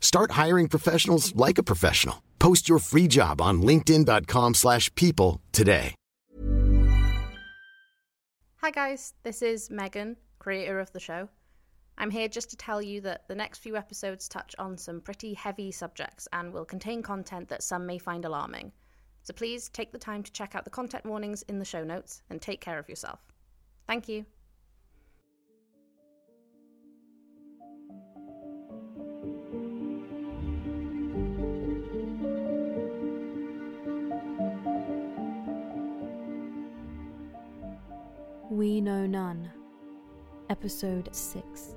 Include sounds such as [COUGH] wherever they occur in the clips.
Start hiring professionals like a professional. Post your free job on linkedin.com/people slash people today. Hi guys, this is Megan, creator of the show. I'm here just to tell you that the next few episodes touch on some pretty heavy subjects and will contain content that some may find alarming. So please take the time to check out the content warnings in the show notes and take care of yourself. Thank you. We Know None, Episode 6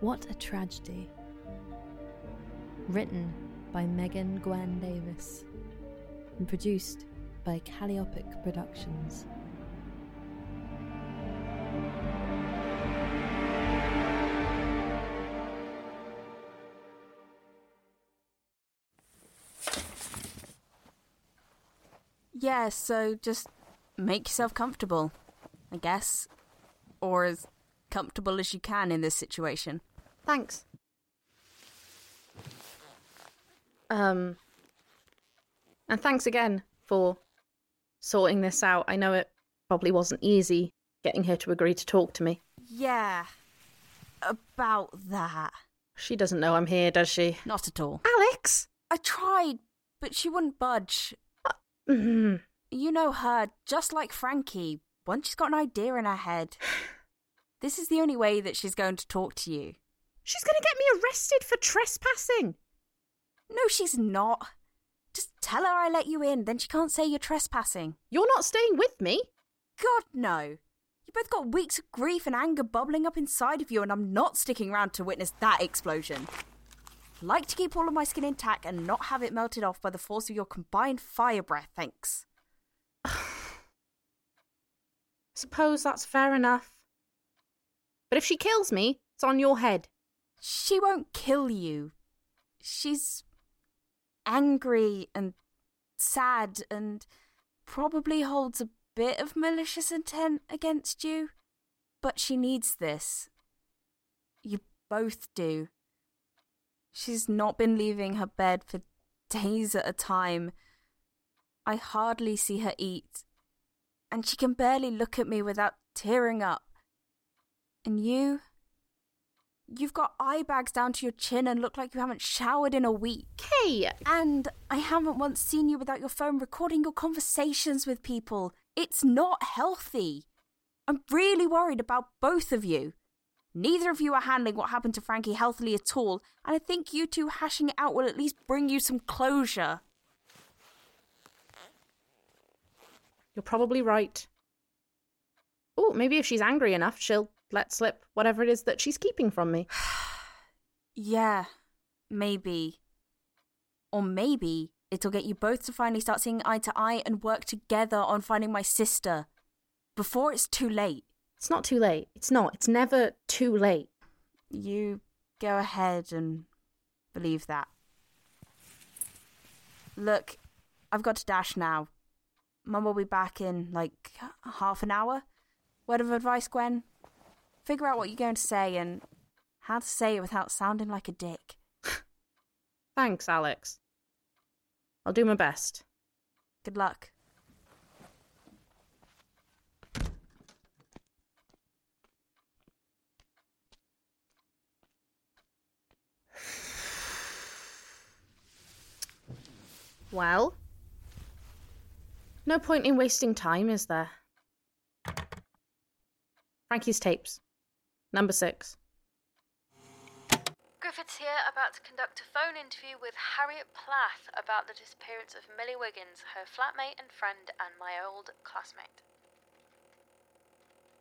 What a Tragedy. Written by Megan Gwen Davis and produced by Calliopic Productions. Yeah, so just make yourself comfortable, I guess. Or as comfortable as you can in this situation. Thanks. Um, and thanks again for sorting this out. I know it probably wasn't easy getting her to agree to talk to me. Yeah, about that. She doesn't know I'm here, does she? Not at all. Alex! I tried, but she wouldn't budge. Mm-hmm. [CLEARS THROAT] You know her, just like Frankie. Once she's got an idea in her head, [SIGHS] this is the only way that she's going to talk to you. She's gonna get me arrested for trespassing. No, she's not. Just tell her I let you in, then she can't say you're trespassing. You're not staying with me. God, no. You both got weeks of grief and anger bubbling up inside of you, and I'm not sticking around to witness that explosion. I like to keep all of my skin intact and not have it melted off by the force of your combined fire breath, thanks. Suppose that's fair enough. But if she kills me, it's on your head. She won't kill you. She's angry and sad and probably holds a bit of malicious intent against you. But she needs this. You both do. She's not been leaving her bed for days at a time. I hardly see her eat. And she can barely look at me without tearing up. And you? You've got eye bags down to your chin and look like you haven't showered in a week. Hey, And I haven't once seen you without your phone recording your conversations with people. It's not healthy. I'm really worried about both of you. Neither of you are handling what happened to Frankie healthily at all, and I think you two hashing it out will at least bring you some closure. You're probably right. Oh, maybe if she's angry enough, she'll let slip whatever it is that she's keeping from me. [SIGHS] Yeah, maybe. Or maybe it'll get you both to finally start seeing eye to eye and work together on finding my sister before it's too late. It's not too late. It's not. It's never too late. You go ahead and believe that. Look, I've got to dash now. Mum will be back in like half an hour. Word of advice, Gwen? Figure out what you're going to say and how to say it without sounding like a dick. [LAUGHS] Thanks, Alex. I'll do my best. Good luck. Well, No point in wasting time, is there? Frankie's tapes. Number six. Griffiths here, about to conduct a phone interview with Harriet Plath about the disappearance of Millie Wiggins, her flatmate and friend, and my old classmate.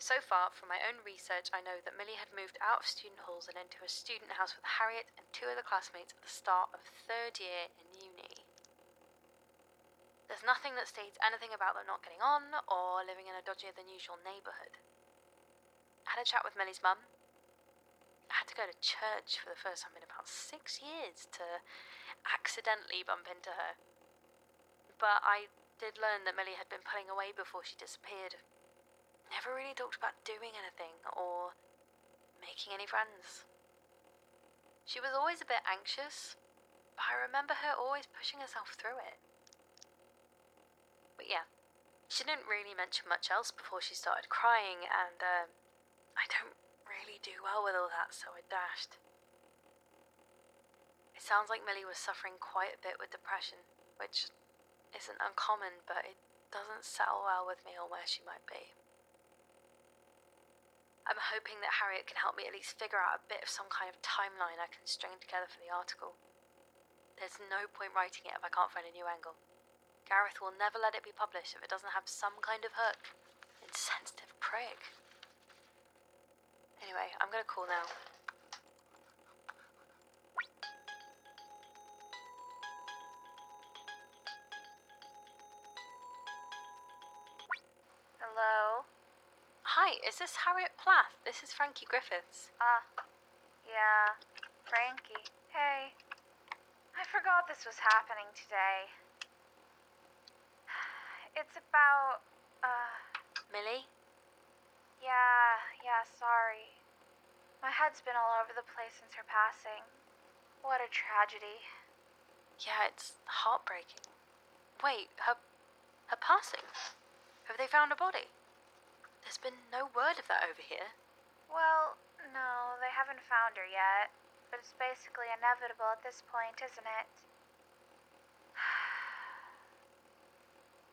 So far, from my own research, I know that Millie had moved out of student halls and into a student house with Harriet and two other classmates at the start of third year in uni. There's nothing that states anything about them not getting on or living in a dodgier than usual neighbourhood. I had a chat with Millie's mum. I had to go to church for the first time in about six years to accidentally bump into her. But I did learn that Millie had been pulling away before she disappeared. Never really talked about doing anything or making any friends. She was always a bit anxious, but I remember her always pushing herself through it. But yeah, she didn't really mention much else before she started crying, and uh, I don't really do well with all that, so I dashed. It sounds like Millie was suffering quite a bit with depression, which isn't uncommon, but it doesn't settle well with me on where she might be. I'm hoping that Harriet can help me at least figure out a bit of some kind of timeline I can string together for the article. There's no point writing it if I can't find a new angle. Gareth will never let it be published if it doesn't have some kind of hook. Insensitive prick. Anyway, I'm gonna call now. Hello? Hi, is this Harriet Plath? This is Frankie Griffiths. Ah, yeah, Frankie. Hey, I forgot this was happening today. It's about, uh, Millie? yeah, yeah, sorry. My head's been all over the place since her passing. What a tragedy. Yeah, it's heartbreaking. Wait, her her passing? Have they found a body? There's been no word of that over here. Well, no, they haven't found her yet. But it's basically inevitable at this point, isn't it?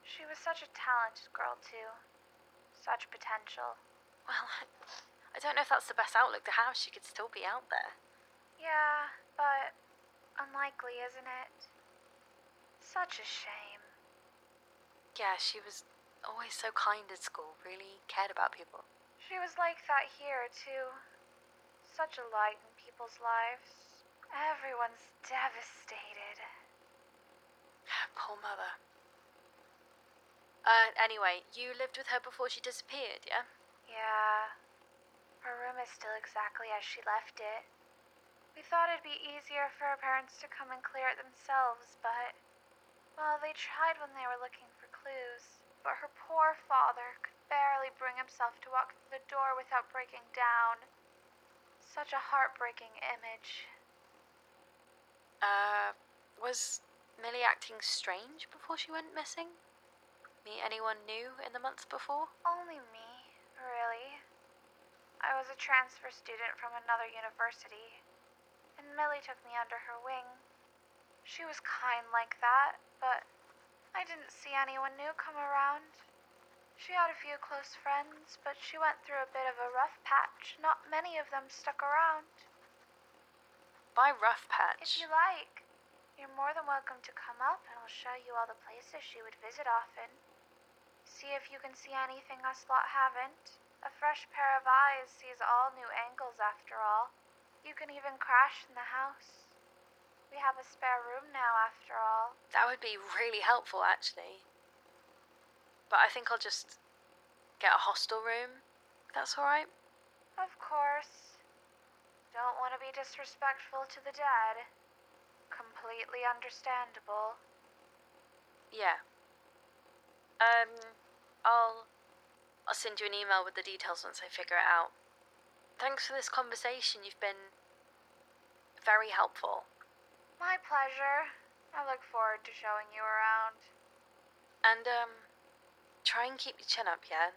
She was such a talented girl, too. Such potential. Well, I don't know if that's the best outlook to have. She could still be out there. Yeah, but unlikely, isn't it? Such a shame. Yeah, she was always so kind at school, really cared about people. She was like that here, too. Such a light in people's lives. Everyone's devastated. Poor mother. Uh, anyway, you lived with her before she disappeared, yeah? Yeah. Her room is still exactly as she left it. We thought it'd be easier for her parents to come and clear it themselves, but. Well, they tried when they were looking for clues. But her poor father could barely bring himself to walk through the door without breaking down. Such a heartbreaking image. Uh, was Millie acting strange before she went missing? Meet anyone new in the months before? Only me, really. I was a transfer student from another university, and Millie took me under her wing. She was kind like that, but I didn't see anyone new come around. She had a few close friends, but she went through a bit of a rough patch. Not many of them stuck around. By rough patch? If you like, you're more than welcome to come up and I'll show you all the places she would visit often. See if you can see anything us lot haven't. A fresh pair of eyes sees all new angles after all. You can even crash in the house. We have a spare room now after all. That would be really helpful, actually. But I think I'll just get a hostel room. That's alright? Of course. Don't want to be disrespectful to the dead. Completely understandable. Yeah. Um, I'll I'll send you an email with the details once I figure it out. Thanks for this conversation. You've been very helpful. My pleasure. I look forward to showing you around. And um, try and keep your chin up, yeah?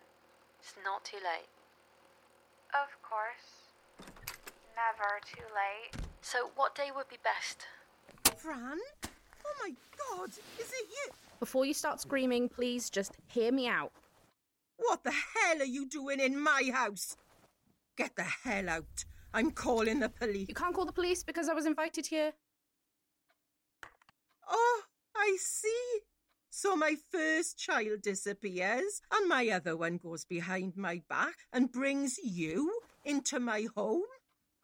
It's not too late. Of course. Never too late. So, what day would be best? Fran? Oh my god, is it you? Before you start screaming, please just hear me out. What the hell are you doing in my house? Get the hell out. I'm calling the police. You can't call the police because I was invited here. Oh, I see. So my first child disappears, and my other one goes behind my back and brings you into my home?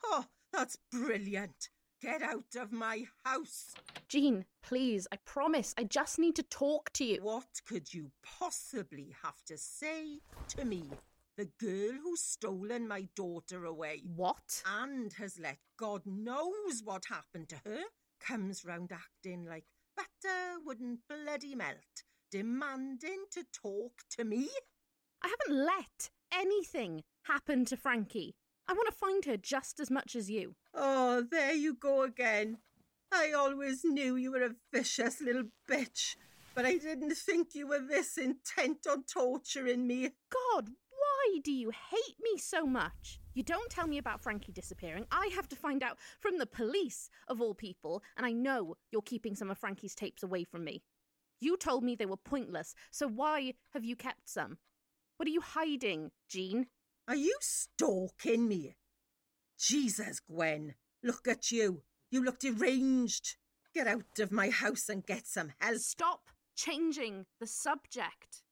Oh, that's brilliant. Get out of my house. Jean, please, I promise, I just need to talk to you. What could you possibly have to say to me? The girl who's stolen my daughter away. What? And has let God knows what happened to her. Comes round acting like butter wouldn't bloody melt, demanding to talk to me. I haven't let anything happen to Frankie. I want to find her just as much as you. Oh, there you go again. I always knew you were a vicious little bitch, but I didn't think you were this intent on torturing me. God, why do you hate me so much? You don't tell me about Frankie disappearing. I have to find out from the police, of all people, and I know you're keeping some of Frankie's tapes away from me. You told me they were pointless, so why have you kept some? What are you hiding, Jean? Are you stalking me? Jesus, Gwen, look at you. You look deranged. Get out of my house and get some help. Stop changing the subject.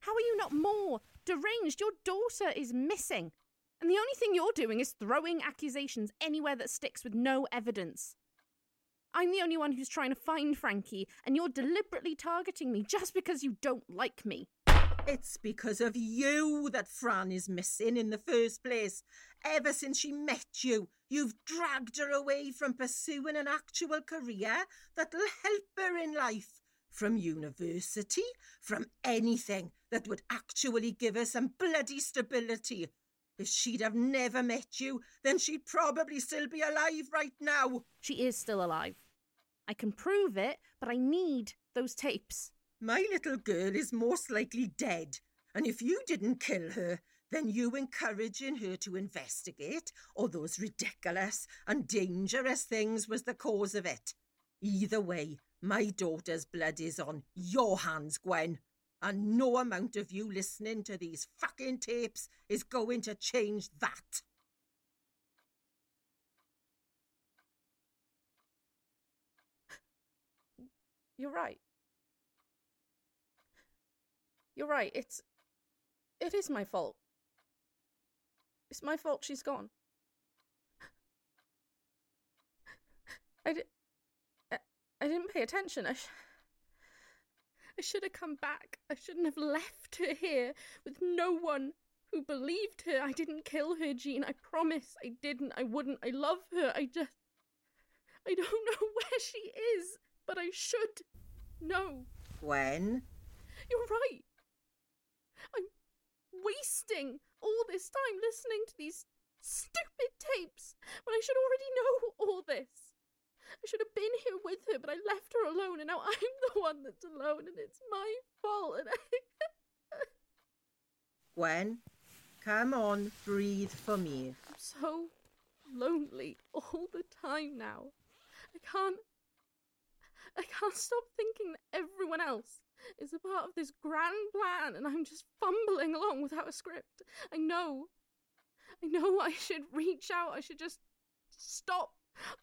How are you not more deranged? Your daughter is missing. And the only thing you're doing is throwing accusations anywhere that sticks with no evidence. I'm the only one who's trying to find Frankie, and you're deliberately targeting me just because you don't like me. It's because of you that Fran is missing in the first place. Ever since she met you, you've dragged her away from pursuing an actual career that'll help her in life. From university, from anything that would actually give her some bloody stability. If she'd have never met you, then she'd probably still be alive right now. She is still alive. I can prove it, but I need those tapes. My little girl is most likely dead, and if you didn't kill her, then you encouraging her to investigate all those ridiculous and dangerous things was the cause of it. Either way, my daughter's blood is on your hands, Gwen. And no amount of you listening to these fucking tapes is going to change that. You're right. You're right. It's. It is my fault. It's my fault she's gone. I, di- I, I didn't pay attention. I, sh- I should have come back. I shouldn't have left her here with no one who believed her. I didn't kill her, Jean. I promise I didn't. I wouldn't. I love her. I just. I don't [LAUGHS] know where she is, but I should know. Gwen? You're right. Wasting all this time listening to these stupid tapes when I should already know all this. I should have been here with her, but I left her alone, and now I'm the one that's alone, and it's my fault. And I... [LAUGHS] Gwen, come on, breathe for me. I'm so lonely all the time now. I can't. I can't stop thinking that everyone else is a part of this grand plan and I'm just fumbling along without a script. I know. I know I should reach out. I should just stop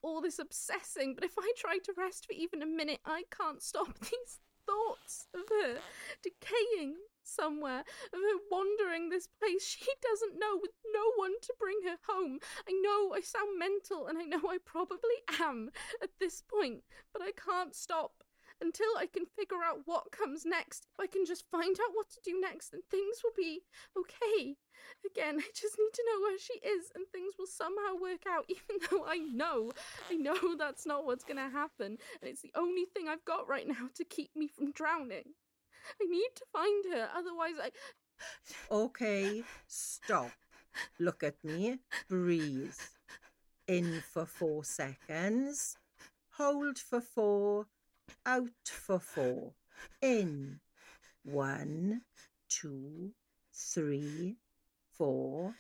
all this obsessing. But if I try to rest for even a minute, I can't stop [LAUGHS] these thoughts of her decaying somewhere, of her wandering this place [LAUGHS] she doesn't know with no one to bring her home. I know I sound mental and I know I probably am at this point, but I can't stop until I can figure out what comes next. If I can just find out what to do next, then things will be okay. Again, I just need to know where she is, and things will somehow work out, [LAUGHS] even though I know, I know that's not what's gonna happen, and it's the only thing I've got right now to keep me from drowning. I need to find her, otherwise, I. Okay, stop. Look at me. Breathe. In for four seconds. Hold for four out for four. In. One, two, three, four.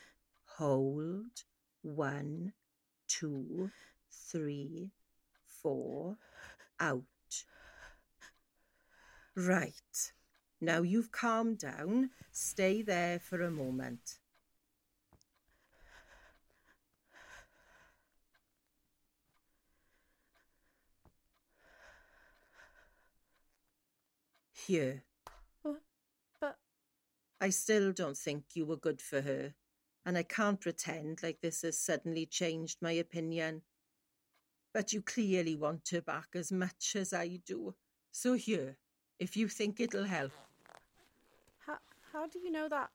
Hold. One, two, three, four. Out. Right. Now you've calmed down, stay there for a moment. Here. But I still don't think you were good for her, and I can't pretend like this has suddenly changed my opinion. But you clearly want her back as much as I do. So here, if you think it'll help. how how do you know that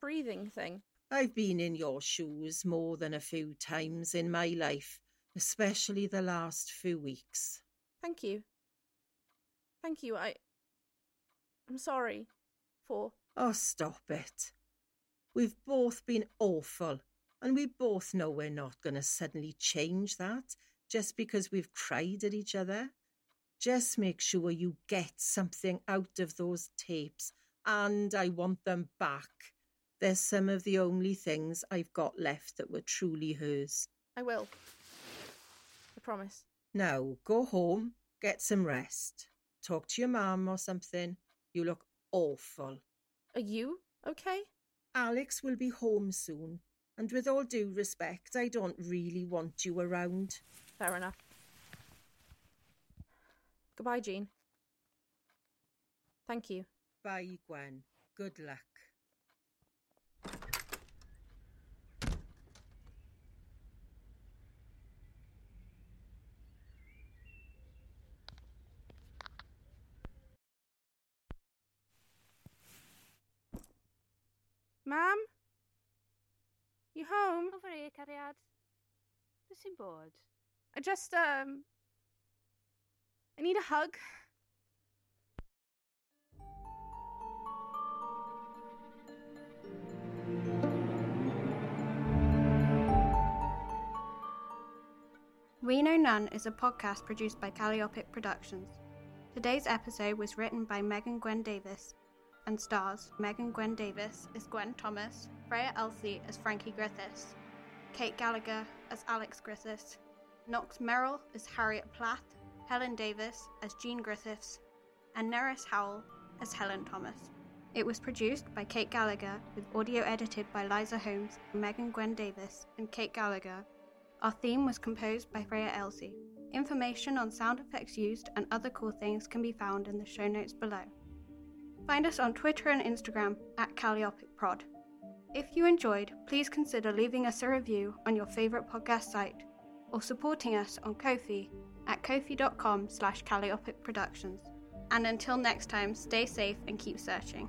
breathing thing? I've been in your shoes more than a few times in my life, especially the last few weeks. Thank you. Thank you. I I'm sorry for Oh, stop it. We've both been awful, and we both know we're not going to suddenly change that just because we've cried at each other. Just make sure you get something out of those tapes, and I want them back. They're some of the only things I've got left that were truly hers. I will. I promise. Now, go home, get some rest. Talk to your mum or something. You look awful. Are you okay? Alex will be home soon, and with all due respect, I don't really want you around. Fair enough. Goodbye, Jean. Thank you. Bye, Gwen. Good luck. Mam? You home? Over here, cariad. Beth sy'n bod? I just um I need a hug. We Know None is a podcast produced by Calliopic Productions. Today's episode was written by Megan Gwen Davis and stars Megan Gwen Davis as Gwen Thomas, Freya Elsie as Frankie Griffiths, Kate Gallagher as Alex Griffiths, Knox Merrill as Harriet Plath, Helen Davis as Jean Griffiths, and Neris Howell as Helen Thomas. It was produced by Kate Gallagher with audio edited by Liza Holmes, Megan Gwen Davis, and Kate Gallagher. Our theme was composed by Freya Elsie. Information on sound effects used and other cool things can be found in the show notes below. Find us on Twitter and Instagram at CallioPicProd. If you enjoyed, please consider leaving us a review on your favourite podcast site or supporting us on Ko-fi at kofi.com slash Calliopic Productions. And until next time, stay safe and keep searching.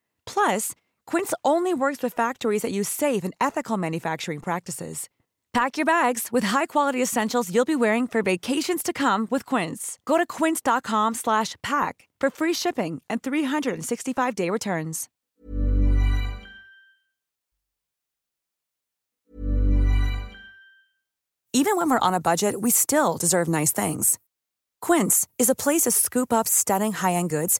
Plus, Quince only works with factories that use safe and ethical manufacturing practices. Pack your bags with high-quality essentials you'll be wearing for vacations to come with Quince. Go to quince.com/pack for free shipping and 365-day returns. Even when we're on a budget, we still deserve nice things. Quince is a place to scoop up stunning high-end goods